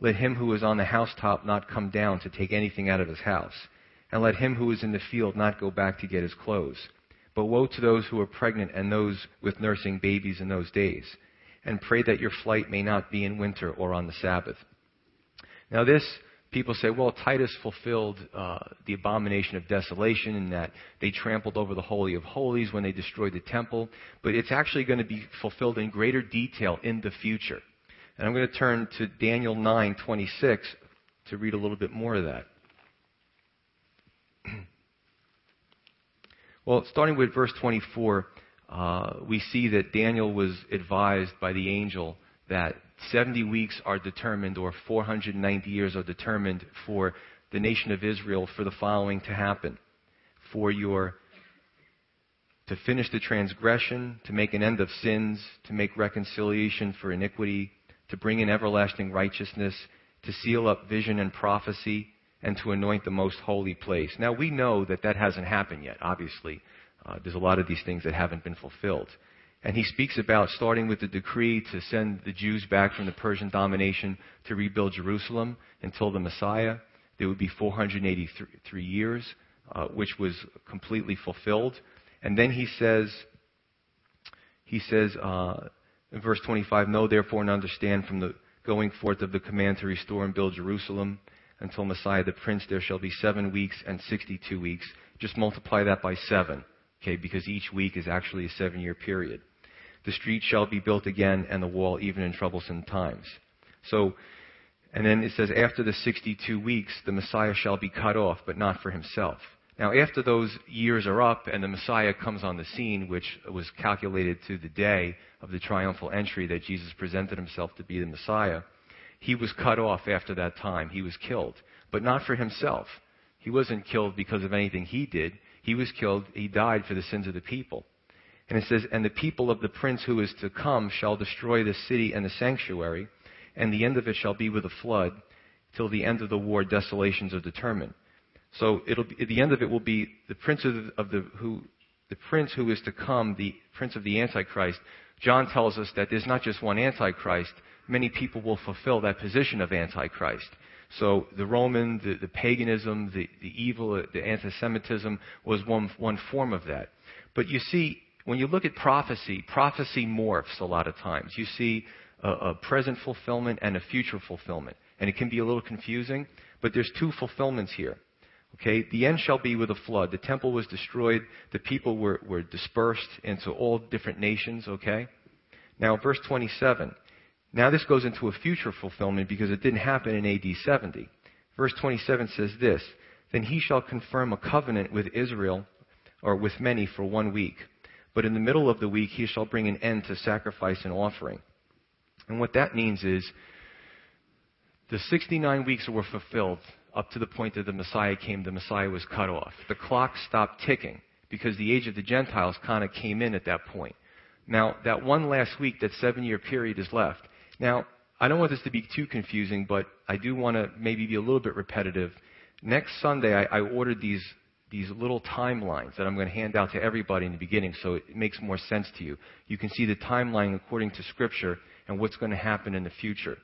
Let him who is on the housetop not come down to take anything out of his house and let him who is in the field not go back to get his clothes. But woe to those who are pregnant and those with nursing babies in those days. And pray that your flight may not be in winter or on the Sabbath. Now, this, people say, well, Titus fulfilled uh, the abomination of desolation in that they trampled over the Holy of Holies when they destroyed the temple. But it's actually going to be fulfilled in greater detail in the future. And I'm going to turn to Daniel 9:26 to read a little bit more of that. (clears throat) well, starting with verse 24, uh, we see that Daniel was advised by the angel that 70 weeks are determined, or 490 years are determined for the nation of Israel for the following to happen for your to finish the transgression, to make an end of sins, to make reconciliation for iniquity, to bring in everlasting righteousness, to seal up vision and prophecy, and to anoint the most holy place. Now, we know that that hasn't happened yet, obviously. Uh, there's a lot of these things that haven't been fulfilled. And he speaks about starting with the decree to send the Jews back from the Persian domination to rebuild Jerusalem until the Messiah. There would be 483 years, uh, which was completely fulfilled. And then he says, he says uh, in verse 25, Know therefore and understand from the going forth of the command to restore and build Jerusalem until Messiah the Prince, there shall be seven weeks and 62 weeks. Just multiply that by seven, okay, because each week is actually a seven year period. The street shall be built again and the wall even in troublesome times. So, and then it says, after the 62 weeks, the Messiah shall be cut off, but not for himself. Now, after those years are up and the Messiah comes on the scene, which was calculated to the day of the triumphal entry that Jesus presented himself to be the Messiah, he was cut off after that time. He was killed, but not for himself. He wasn't killed because of anything he did. He was killed, he died for the sins of the people. And it says, And the people of the prince who is to come shall destroy the city and the sanctuary, and the end of it shall be with a flood. Till the end of the war, desolations are determined. So it'll be, the end of it will be the prince of the, of the who, the prince who is to come, the prince of the Antichrist. John tells us that there's not just one Antichrist. Many people will fulfill that position of Antichrist. So the Roman, the, the paganism, the, the evil, the anti-Semitism was one, one form of that. But you see, when you look at prophecy, prophecy morphs a lot of times. You see a, a present fulfillment and a future fulfillment. And it can be a little confusing, but there's two fulfillments here. Okay, the end shall be with a flood. The temple was destroyed. The people were, were dispersed into all different nations. Okay? Now, verse 27. Now, this goes into a future fulfillment because it didn't happen in AD 70. Verse 27 says this Then he shall confirm a covenant with Israel, or with many, for one week. But in the middle of the week he shall bring an end to sacrifice and offering. And what that means is the 69 weeks were fulfilled up to the point that the Messiah came, the Messiah was cut off. The clock stopped ticking because the age of the Gentiles kind of came in at that point. Now, that one last week, that seven year period is left. Now, I don't want this to be too confusing, but I do want to maybe be a little bit repetitive. Next Sunday, I, I ordered these these little timelines that I'm going to hand out to everybody in the beginning so it makes more sense to you. You can see the timeline according to Scripture and what's going to happen in the future.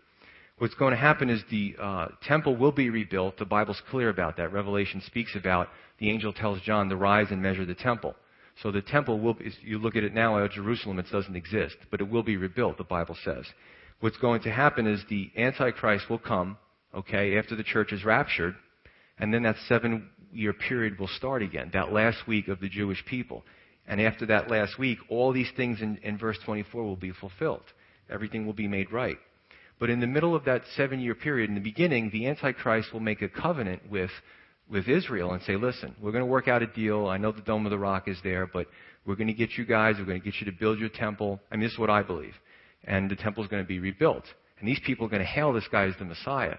What's going to happen is the uh, temple will be rebuilt. The Bible's clear about that. Revelation speaks about the angel tells John to rise and measure the temple. So the temple will, be, you look at it now at Jerusalem, it doesn't exist, but it will be rebuilt, the Bible says. What's going to happen is the Antichrist will come, okay, after the church is raptured, and then that seven year period will start again, that last week of the Jewish people. And after that last week, all these things in, in verse 24 will be fulfilled. Everything will be made right. But in the middle of that seven year period, in the beginning, the Antichrist will make a covenant with, with Israel and say, listen, we're going to work out a deal. I know the Dome of the Rock is there, but we're going to get you guys, we're going to get you to build your temple. I mean, this is what I believe. And the temple is going to be rebuilt. And these people are going to hail this guy as the Messiah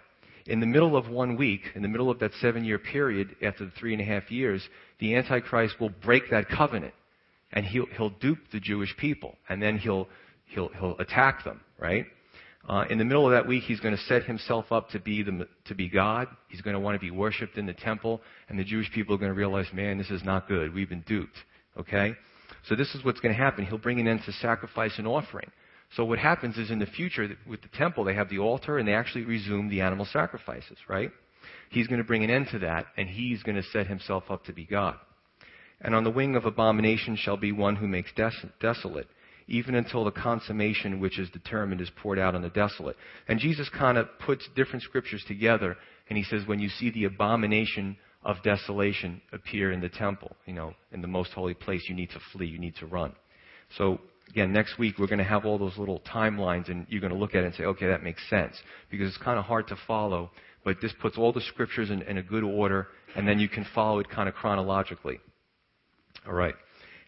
in the middle of one week, in the middle of that seven year period, after the three and a half years, the Antichrist will break that covenant. And he'll, he'll dupe the Jewish people. And then he'll, he'll, he'll attack them, right? Uh, in the middle of that week, he's going to set himself up to be, the, to be God. He's going to want to be worshipped in the temple. And the Jewish people are going to realize, man, this is not good. We've been duped. Okay? So this is what's going to happen. He'll bring an end to sacrifice and offering. So what happens is in the future with the temple, they have the altar and they actually resume the animal sacrifices, right? He's going to bring an end to that and he's going to set himself up to be God. And on the wing of abomination shall be one who makes des- desolate, even until the consummation which is determined is poured out on the desolate. And Jesus kind of puts different scriptures together and he says, when you see the abomination of desolation appear in the temple, you know, in the most holy place, you need to flee, you need to run. So again, next week we're going to have all those little timelines and you're going to look at it and say, okay, that makes sense. Because it's kind of hard to follow, but this puts all the scriptures in, in a good order and then you can follow it kind of chronologically. All right.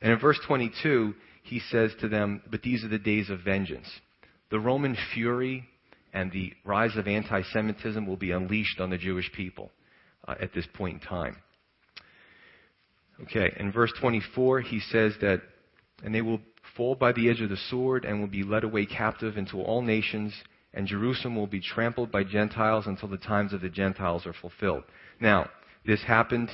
And in verse 22, he says to them, but these are the days of vengeance. The Roman fury and the rise of anti Semitism will be unleashed on the Jewish people. uh, at this point in time. Okay, in verse 24, he says that, and they will fall by the edge of the sword and will be led away captive into all nations, and Jerusalem will be trampled by Gentiles until the times of the Gentiles are fulfilled. Now, this happened,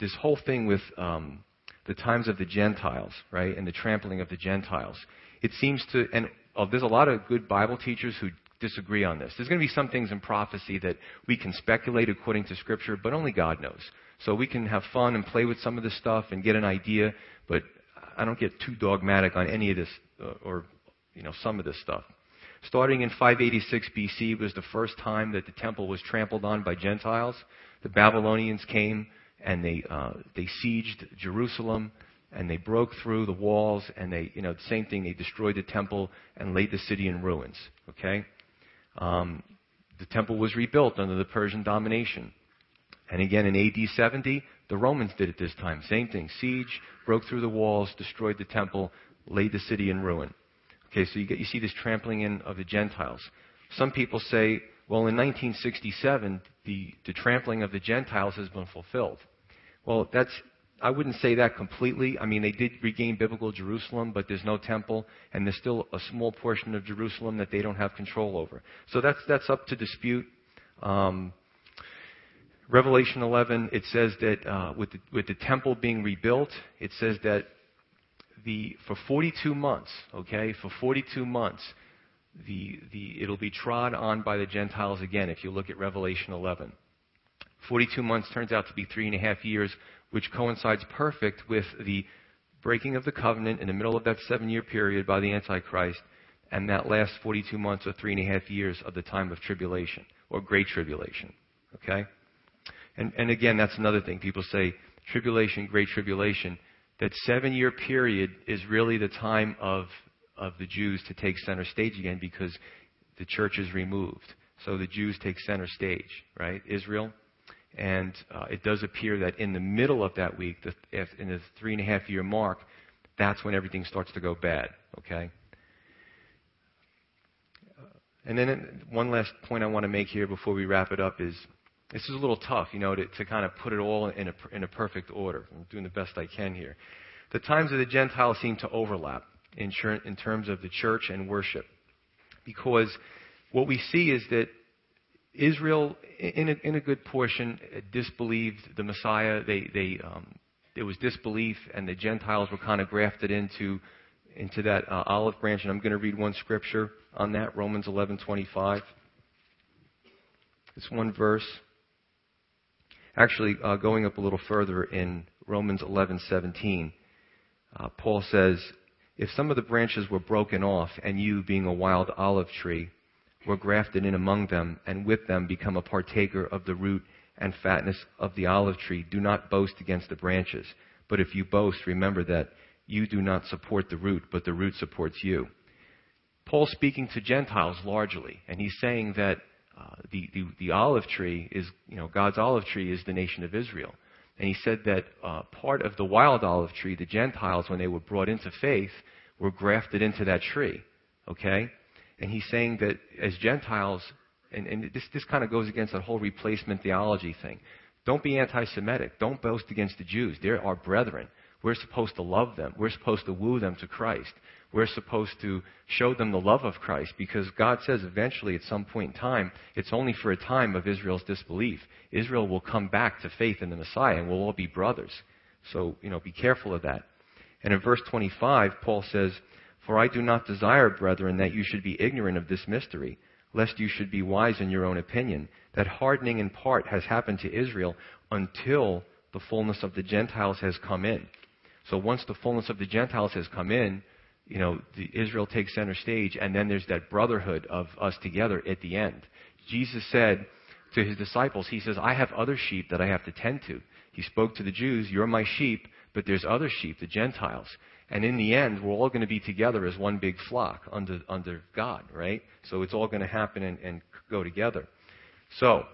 this whole thing with um, the times of the Gentiles, right, and the trampling of the Gentiles. It seems to, and oh, there's a lot of good Bible teachers who disagree on this. There's going to be some things in prophecy that we can speculate according to Scripture, but only God knows. So we can have fun and play with some of this stuff and get an idea, but I don't get too dogmatic on any of this uh, or you know some of this stuff. Starting in 586 BC was the first time that the temple was trampled on by Gentiles. The Babylonians came and they uh, they sieged Jerusalem and they broke through the walls and they you know the same thing they destroyed the temple and laid the city in ruins. Okay, um, the temple was rebuilt under the Persian domination. And again in AD 70, the Romans did it this time. Same thing. Siege, broke through the walls, destroyed the temple, laid the city in ruin. Okay, so you, get, you see this trampling in of the Gentiles. Some people say, well, in 1967, the, the trampling of the Gentiles has been fulfilled. Well, that's, I wouldn't say that completely. I mean, they did regain biblical Jerusalem, but there's no temple, and there's still a small portion of Jerusalem that they don't have control over. So that's, that's up to dispute. Um, Revelation 11, it says that uh, with, the, with the temple being rebuilt, it says that the, for 42 months, okay, for 42 months, the, the, it'll be trod on by the Gentiles again if you look at Revelation 11. 42 months turns out to be three and a half years, which coincides perfect with the breaking of the covenant in the middle of that seven year period by the Antichrist, and that last 42 months or three and a half years of the time of tribulation, or great tribulation. Okay? And, and again, that's another thing. People say, tribulation, great tribulation. That seven year period is really the time of, of the Jews to take center stage again because the church is removed. So the Jews take center stage, right? Israel. And uh, it does appear that in the middle of that week, the, in the three and a half year mark, that's when everything starts to go bad, okay? And then one last point I want to make here before we wrap it up is this is a little tough, you know, to, to kind of put it all in a, in a perfect order. I'm doing the best I can here. The times of the Gentiles seem to overlap in, in terms of the church and worship. Because what we see is that Israel, in a, in a good portion, disbelieved the Messiah. They, they, um, there was disbelief, and the Gentiles were kind of grafted into, into that uh, olive branch. And I'm going to read one scripture on that, Romans 11:25. It's one verse. Actually, uh, going up a little further in Romans 11:17, uh, Paul says, "If some of the branches were broken off, and you, being a wild olive tree, were grafted in among them, and with them become a partaker of the root and fatness of the olive tree, do not boast against the branches. But if you boast, remember that you do not support the root, but the root supports you." Paul speaking to Gentiles largely, and he's saying that uh, the, the, the, olive tree is, you know, God's olive tree is the nation of Israel. And he said that uh, part of the wild olive tree, the Gentiles, when they were brought into faith, were grafted into that tree. Okay? And he's saying that as Gentiles, and, and this, this kind of goes against that whole replacement theology thing. Don't be anti Semitic. Don't boast against the Jews. They're our brethren. We're supposed to love them. We're supposed to woo them to Christ we're supposed to show them the love of Christ because God says eventually at some point in time, it's only for a time of Israel's disbelief. Israel will come back to faith in the Messiah and we'll all be brothers. So, you know, be careful of that. And in verse 25, Paul says, For I do not desire, brethren, that you should be ignorant of this mystery, lest you should be wise in your own opinion, that hardening in part has happened to Israel until the fullness of the Gentiles has come in. So once the fullness of the Gentiles has come in, you know, Israel takes center stage, and then there's that brotherhood of us together at the end. Jesus said to his disciples, He says, I have other sheep that I have to tend to. He spoke to the Jews, You're my sheep, but there's other sheep, the Gentiles. And in the end, we're all going to be together as one big flock under, under God, right? So it's all going to happen and, and go together. So,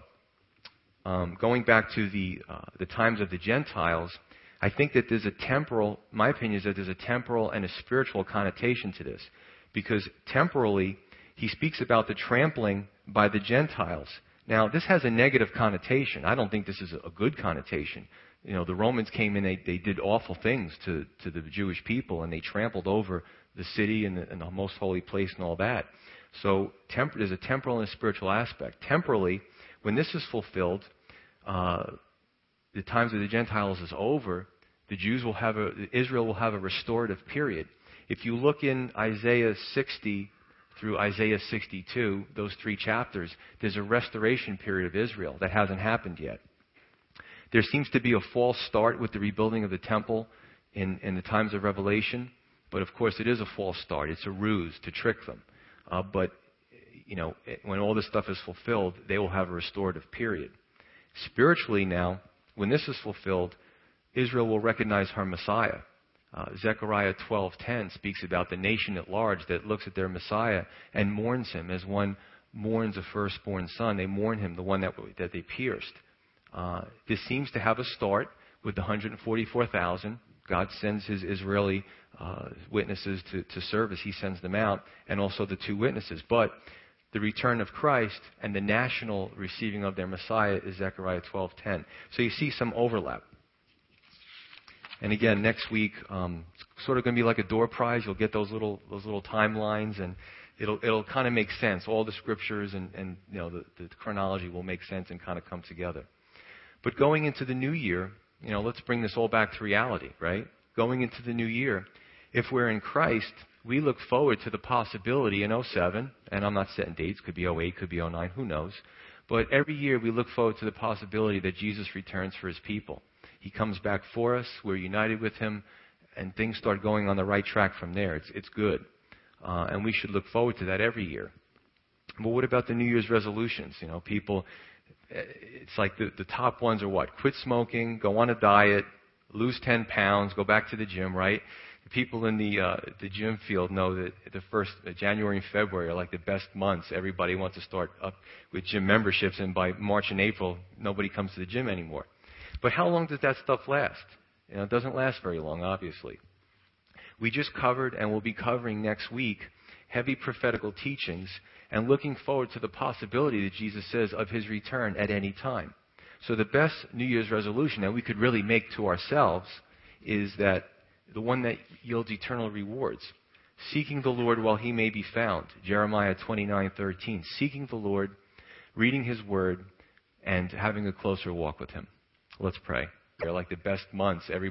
um, going back to the, uh, the times of the Gentiles, I think that there's a temporal, my opinion is that there's a temporal and a spiritual connotation to this. Because temporally, he speaks about the trampling by the Gentiles. Now, this has a negative connotation. I don't think this is a good connotation. You know, the Romans came in, they, they did awful things to, to the Jewish people, and they trampled over the city and the, and the most holy place and all that. So temp- there's a temporal and a spiritual aspect. Temporally, when this is fulfilled, uh, the times of the Gentiles is over. The Jews will have a, Israel will have a restorative period. If you look in Isaiah 60 through Isaiah 62, those three chapters, there's a restoration period of Israel that hasn't happened yet. There seems to be a false start with the rebuilding of the temple in, in the times of Revelation, but of course it is a false start. It's a ruse to trick them. Uh, but, you know, when all this stuff is fulfilled, they will have a restorative period. Spiritually now, when this is fulfilled, Israel will recognize her Messiah. Uh, Zechariah 12:10 speaks about the nation at large that looks at their Messiah and mourns him as one mourns a firstborn son. They mourn him, the one that, that they pierced. Uh, this seems to have a start with the 144,000. God sends his Israeli uh, witnesses to, to service. He sends them out, and also the two witnesses. But the return of Christ and the national receiving of their Messiah is Zechariah 12:10. So you see some overlap. And again, next week, um, it's sort of going to be like a door prize. You'll get those little those little timelines, and it'll it'll kind of make sense. All the scriptures and and you know the, the chronology will make sense and kind of come together. But going into the new year, you know, let's bring this all back to reality, right? Going into the new year, if we're in Christ, we look forward to the possibility in 07, and I'm not setting dates, could be 08, could be 09, who knows. But every year we look forward to the possibility that Jesus returns for his people. He comes back for us, we're united with him, and things start going on the right track from there. It's, it's good. Uh, and we should look forward to that every year. But what about the New Year's resolutions? You know, people, eh, it's like the, the top ones are what? Quit smoking, go on a diet, lose 10 pounds, go back to the gym, right? People in the uh, the gym field know that the first uh, January and February are like the best months. Everybody wants to start up with gym memberships, and by March and April, nobody comes to the gym anymore. But how long does that stuff last? You know, it doesn't last very long, obviously. We just covered and will be covering next week heavy prophetical teachings and looking forward to the possibility that Jesus says of his return at any time. So the best New Year's resolution that we could really make to ourselves is that the one that yields eternal rewards. Seeking the Lord while he may be found. Jeremiah 29:13. Seeking the Lord, reading his word, and having a closer walk with him. Let's pray. They're like the best months. Every